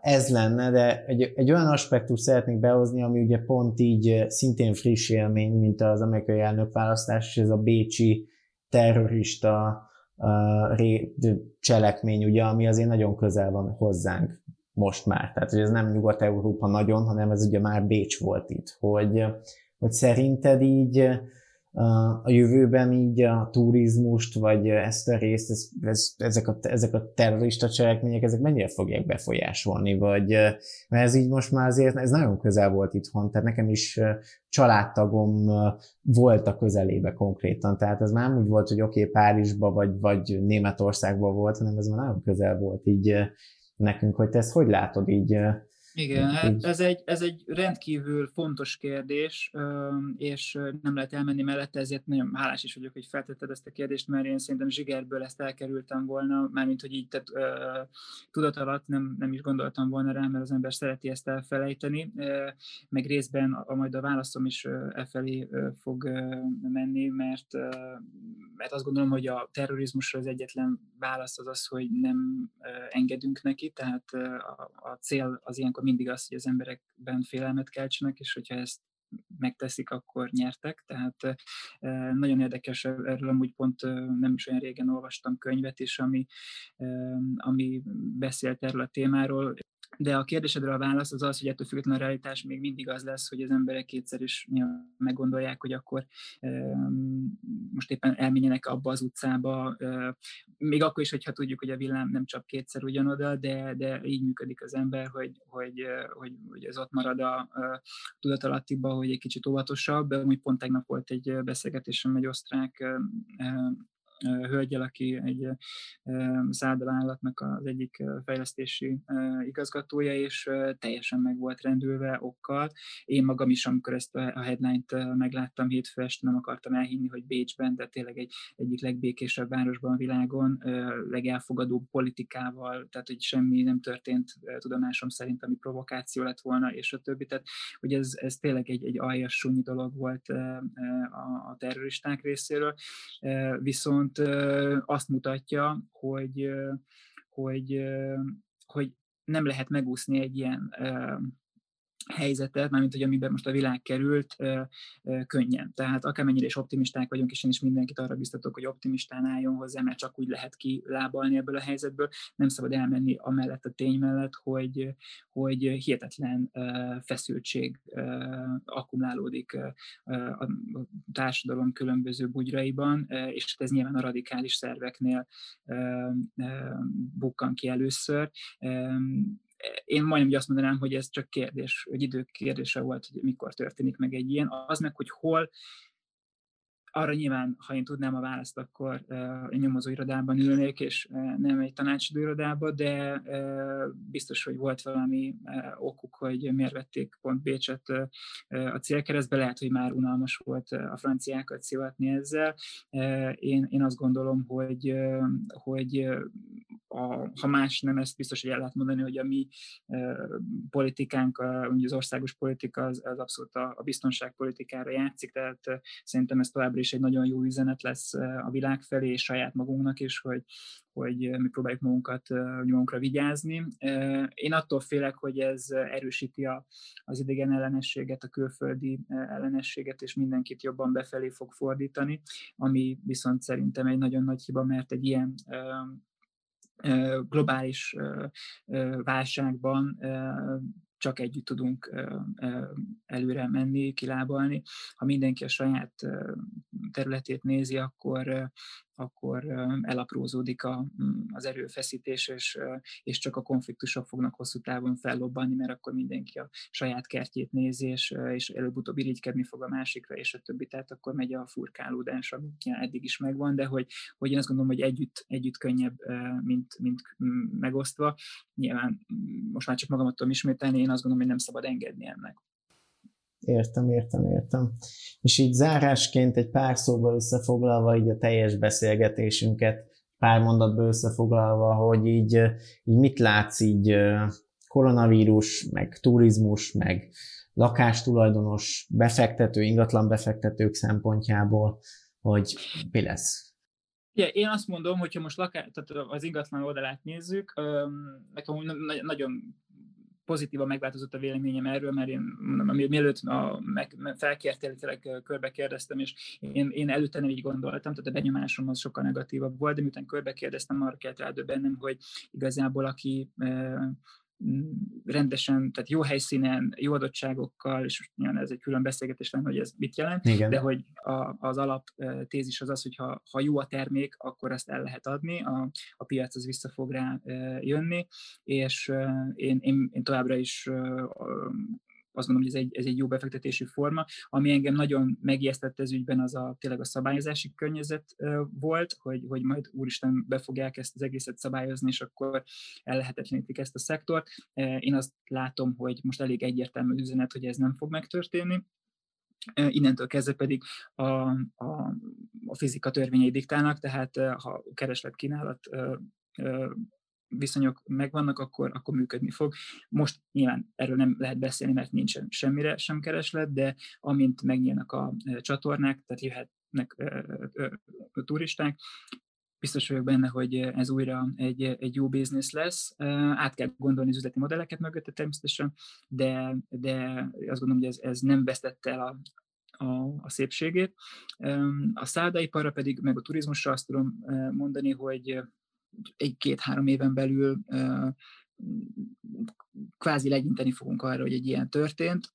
Ez lenne, de egy, egy olyan aspektus szeretnék behozni, ami ugye pont így szintén friss élmény, mint az amerikai elnökválasztás, és ez a bécsi terrorista cselekmény, ugye, ami azért nagyon közel van hozzánk most már. Tehát, hogy ez nem Nyugat-Európa nagyon, hanem ez ugye már Bécs volt itt. Hogy, hogy szerinted így a jövőben így a turizmust, vagy ezt a részt, ez, ez, ezek, a, ezek a terrorista cselekmények, ezek mennyire fogják befolyásolni, vagy mert ez így most már azért, ez nagyon közel volt itthon, tehát nekem is családtagom volt a közelébe konkrétan, tehát ez már nem úgy volt, hogy oké, okay, Párizsba, vagy, vagy Németországba volt, hanem ez már nagyon közel volt így nekünk, hogy te ezt hogy látod így Igen, hát ez egy, ez egy rendkívül fontos kérdés, és nem lehet elmenni mellette, ezért nagyon hálás is vagyok, hogy feltetted ezt a kérdést, mert én szerintem zsigerből ezt elkerültem volna, mármint, hogy így tehát, tudat alatt nem, nem is gondoltam volna rá, mert az ember szereti ezt elfelejteni, meg részben a, majd a válaszom is e felé fog menni, mert, mert azt gondolom, hogy a terrorizmusra az egyetlen válasz az az, hogy nem engedünk neki, tehát a, a cél az ilyenkor akkor mindig az, hogy az emberekben félelmet keltsenek, és hogyha ezt megteszik, akkor nyertek. Tehát nagyon érdekes, erről amúgy pont nem is olyan régen olvastam könyvet is, ami, ami beszélt erről a témáról, de a kérdésedre a válasz az az, hogy ettől függetlenül a realitás még mindig az lesz, hogy az emberek kétszer is meggondolják, hogy akkor most éppen elmenjenek abba az utcába, még akkor is, hogyha tudjuk, hogy a villám nem csak kétszer ugyanoda, de, de így működik az ember, hogy, hogy, hogy, hogy ez ott marad a, a tudatalattiba, hogy egy kicsit óvatosabb. Úgy pont tegnap volt egy beszélgetésem egy osztrák hölgyel, aki egy száldavállalatnak az egyik fejlesztési igazgatója, és teljesen meg volt rendülve okkal. Én magam is, amikor ezt a headline-t megláttam hétfő este, nem akartam elhinni, hogy Bécsben, de tényleg egy egyik legbékésebb városban a világon, legelfogadóbb politikával, tehát hogy semmi nem történt tudomásom szerint, ami provokáció lett volna, és a többi. Tehát, hogy ez, ez tényleg egy, egy aljas súnyi dolog volt a, a terroristák részéről. Viszont viszont azt mutatja, hogy, hogy, hogy nem lehet megúszni egy ilyen helyzetet, mármint hogy amiben most a világ került, könnyen. Tehát akármennyire is optimisták vagyunk, és én is mindenkit arra biztatok, hogy optimistán álljon hozzá, mert csak úgy lehet kilábalni ebből a helyzetből. Nem szabad elmenni amellett a tény mellett, hogy, hogy hihetetlen feszültség akkumulálódik a társadalom különböző bugyraiban, és ez nyilván a radikális szerveknél bukkan ki először én majdnem azt mondanám, hogy ez csak kérdés, hogy idők kérdése volt, hogy mikor történik meg egy ilyen. Az meg, hogy hol, arra nyilván, ha én tudnám a választ, akkor egy nyomozóirodában ülnék, és nem egy tanácsadóirodában, de biztos, hogy volt valami okuk, hogy miért vették pont Bécset a célkeresztbe. Lehet, hogy már unalmas volt a franciákat szivatni ezzel. Én, én azt gondolom, hogy, hogy a, ha más nem, ezt biztos, hogy el lehet mondani, hogy a mi politikánk, a, az országos politika az, az abszolút a, a biztonságpolitikára játszik, tehát szerintem ez továbbra is egy nagyon jó üzenet lesz a világ felé, és saját magunknak is, hogy, hogy mi próbáljuk magunkat magunkra vigyázni. Én attól félek, hogy ez erősíti a, az idegen ellenességet, a külföldi ellenességet, és mindenkit jobban befelé fog fordítani, ami viszont szerintem egy nagyon nagy hiba, mert egy ilyen globális válságban csak együtt tudunk előre menni, kilábalni. Ha mindenki a saját területét nézi, akkor, akkor elaprózódik a, mm, az erőfeszítés, és, és csak a konfliktusok fognak hosszú távon fellobbanni, mert akkor mindenki a saját kertjét nézi, és, és előbb-utóbb irigykedni fog a másikra, és a többi, tehát akkor megy a furkálódás, ami eddig is megvan, de hogy, hogy én azt gondolom, hogy együtt, együtt könnyebb, mint, mint megosztva. Nyilván mm, most már csak magamat tudom ismételni, én azt gondolom, hogy nem szabad engedni ennek. Értem, értem, értem. És így zárásként egy pár szóval összefoglalva így a teljes beszélgetésünket, pár mondatban összefoglalva, hogy így, így mit látsz így koronavírus, meg turizmus, meg lakástulajdonos, befektető, ingatlan befektetők szempontjából, hogy mi lesz? Ja, én azt mondom, hogyha most laká, tehát az ingatlan oldalát nézzük, nekem nagyon pozitívan megváltozott a véleményem erről, mert én mielőtt a, meg, felkértél, tényleg körbe kérdeztem, és én, én előtte nem így gondoltam, tehát a benyomásom az sokkal negatívabb volt, de miután körbe kérdeztem, arra kellett rádöbbennem, hogy igazából aki rendesen, tehát jó helyszínen, jó adottságokkal, és nyilván ez egy külön beszélgetés lenne, hogy ez mit jelent, Igen. de hogy a, az alap tézis az az, hogy ha, ha jó a termék, akkor ezt el lehet adni, a, a piac az vissza fog rá jönni, és én, én, én továbbra is azt gondolom, hogy ez egy, ez egy jó befektetési forma. Ami engem nagyon megijesztett ez ügyben, az a tényleg a szabályozási környezet volt, hogy, hogy majd úristen be fogják ezt az egészet szabályozni, és akkor ellehetetlenítik ezt a szektort. Én azt látom, hogy most elég egyértelmű üzenet, hogy ez nem fog megtörténni. Innentől kezdve pedig a, a, a fizika törvényei diktálnak, tehát ha kereslet kínálat viszonyok megvannak, akkor, akkor működni fog. Most nyilván erről nem lehet beszélni, mert nincsen semmire sem kereslet, de amint megnyílnak a csatornák, tehát jöhetnek turisták, biztos vagyok benne, hogy ez újra egy, egy jó biznisz lesz. Át kell gondolni az üzleti modelleket mögötte természetesen, de, de azt gondolom, hogy ez, ez nem vesztette el a, a, a szépségét. A szállodaiparra pedig, meg a turizmusra azt tudom mondani, hogy egy-két-három éven belül kvázi legyinteni fogunk arra, hogy egy ilyen történt.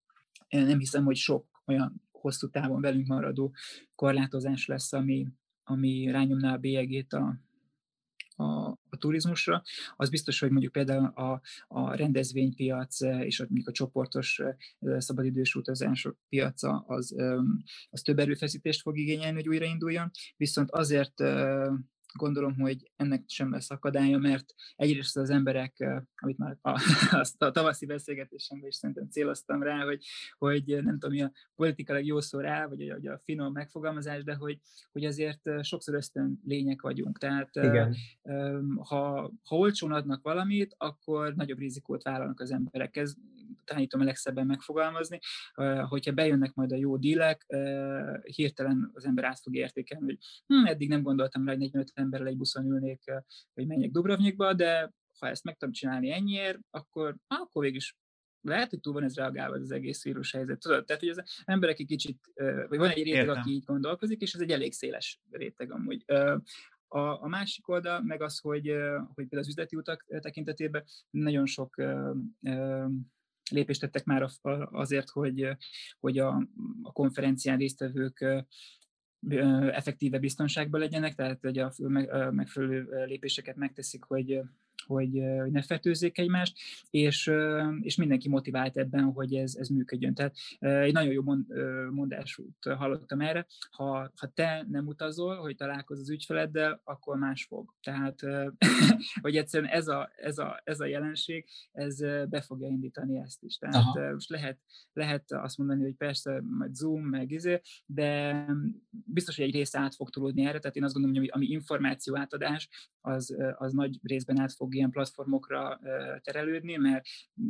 Én nem hiszem, hogy sok olyan hosszú távon velünk maradó korlátozás lesz, ami, ami rányomná a bélyegét a, a, a turizmusra, az biztos, hogy mondjuk például a, a rendezvénypiac és a, mondjuk a csoportos szabadidős utazások piaca az, az több erőfeszítést fog igényelni, hogy újrainduljon, viszont azért gondolom, hogy ennek sem lesz akadálya, mert egyrészt az emberek, amit már a, <laughs> azt a tavaszi beszélgetésemben is szerintem céloztam rá, hogy, hogy nem tudom, mi a politikailag jó szó rá, vagy a, a finom megfogalmazás, de hogy, hogy azért sokszor ösztön lények vagyunk. Tehát Igen. ha, ha olcsón adnak valamit, akkor nagyobb rizikót vállalnak az emberek. Ez tanítom a legszebben megfogalmazni, hogyha bejönnek majd a jó dílek, hirtelen az ember át fog értékelni, hogy hm, eddig nem gondoltam rá, hogy 45 emberrel egy buszon ülnék, hogy menjek Dubrovnikba, de ha ezt meg tudom csinálni ennyiért, akkor, akkor végig is lehet, hogy túl van ez reagálva az egész vírus helyzet. Tudod, tehát, hogy az emberek egy kicsit, vagy van egy réteg, Értem. aki így gondolkozik, és ez egy elég széles réteg amúgy. A, a másik oldal meg az, hogy, hogy például az üzleti utak tekintetében nagyon sok lépést tettek már azért, hogy, hogy a, a konferencián résztvevők effektíve biztonságban legyenek, tehát hogy a megfelelő lépéseket megteszik, hogy hogy ne fertőzzék egymást, és, és mindenki motivált ebben, hogy ez, ez működjön. Tehát egy nagyon jó mondásút hallottam erre, ha, ha te nem utazol, hogy találkozz az ügyfeleddel, akkor más fog. Tehát, <laughs> hogy egyszerűen ez a, ez, a, ez a jelenség, ez be fogja indítani ezt is. Tehát Aha. most lehet, lehet azt mondani, hogy persze majd Zoom, meg izé, de biztos, hogy egy része át fog tudni erre, tehát én azt gondolom, hogy ami információ átadás, az, az nagy részben át fog ilyen platformokra terelődni, mert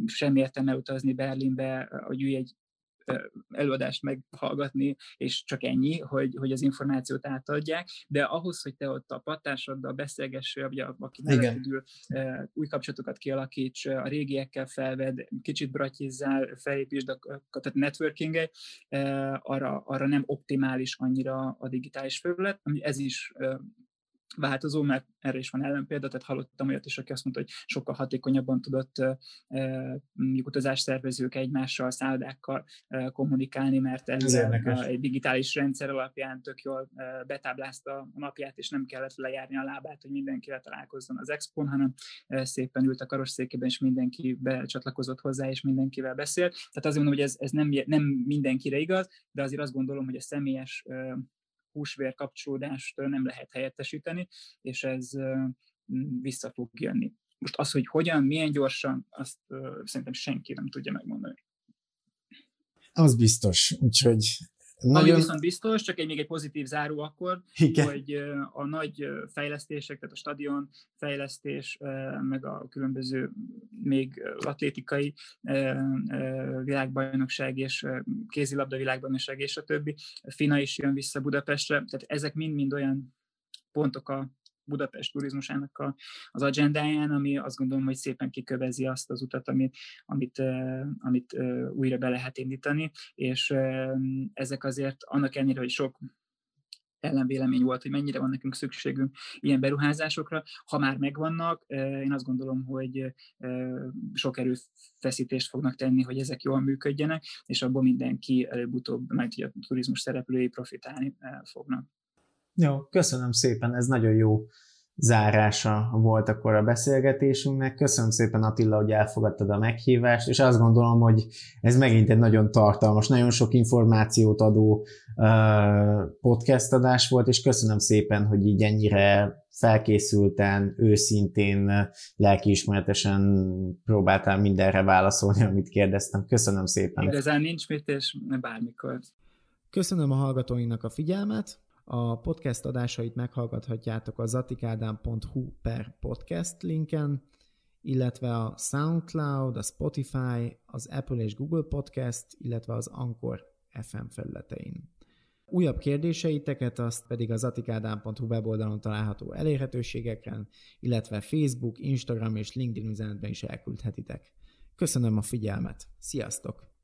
sem értem elutazni Berlinbe, hogy ülj egy előadást meghallgatni, és csak ennyi, hogy, hogy az információt átadják, de ahhoz, hogy te ott a pattársaddal beszélgess, vagy a, aki ül, új kapcsolatokat kialakíts, a régiekkel felved, kicsit bratyizzál, felépítsd a, tehát networking arra, arra nem optimális annyira a digitális felület, ami ez is változó, mert erre is van ellenpélda, tehát hallottam olyat is, aki azt mondta, hogy sokkal hatékonyabban tudott mondjuk utazásszervezők egymással, szállodákkal kommunikálni, mert ez egy digitális rendszer alapján tök jól betáblázta a napját, és nem kellett lejárni a lábát, hogy mindenkivel találkozzon az expon, hanem szépen ült a karosszékében, és mindenki becsatlakozott hozzá, és mindenkivel beszélt. Tehát azért mondom, hogy ez, ez nem, nem mindenkire igaz, de azért azt gondolom, hogy a személyes húsvér kapcsolódást nem lehet helyettesíteni, és ez vissza fog jönni. Most az, hogy hogyan, milyen gyorsan, azt szerintem senki nem tudja megmondani. Az biztos, úgyhogy nagyon... Ami viszont biztos, csak egy még egy pozitív záró akkor, Igen. hogy a nagy fejlesztések, tehát a stadion fejlesztés, meg a különböző még atlétikai világbajnokság és kézilabda világbajnokság és a többi. Fina is jön vissza Budapestre, tehát ezek mind-mind olyan pontok a Budapest turizmusának a, az agendáján, ami azt gondolom, hogy szépen kikövezi azt az utat, amit, amit, amit újra be lehet indítani, és ezek azért annak ellenére, hogy sok ellenvélemény volt, hogy mennyire van nekünk szükségünk ilyen beruházásokra. Ha már megvannak, én azt gondolom, hogy sok erőfeszítést fognak tenni, hogy ezek jól működjenek, és abból mindenki előbb-utóbb, majd a turizmus szereplői profitálni fognak. Jó, köszönöm szépen, ez nagyon jó zárása volt akkor a beszélgetésünknek. Köszönöm szépen Attila, hogy elfogadtad a meghívást, és azt gondolom, hogy ez megint egy nagyon tartalmas, nagyon sok információt adó podcast adás volt, és köszönöm szépen, hogy így ennyire felkészülten, őszintén, lelkiismeretesen próbáltál mindenre válaszolni, amit kérdeztem. Köszönöm szépen. Igazán nincs mit, és bármikor. Köszönöm a hallgatóinknak a figyelmet. A podcast adásait meghallgathatjátok a zatikádám.hu per podcast linken, illetve a SoundCloud, a Spotify, az Apple és Google Podcast, illetve az Anchor FM felületein. Újabb kérdéseiteket azt pedig az atikádám.hu weboldalon található elérhetőségeken, illetve Facebook, Instagram és LinkedIn üzenetben is elküldhetitek. Köszönöm a figyelmet. Sziasztok!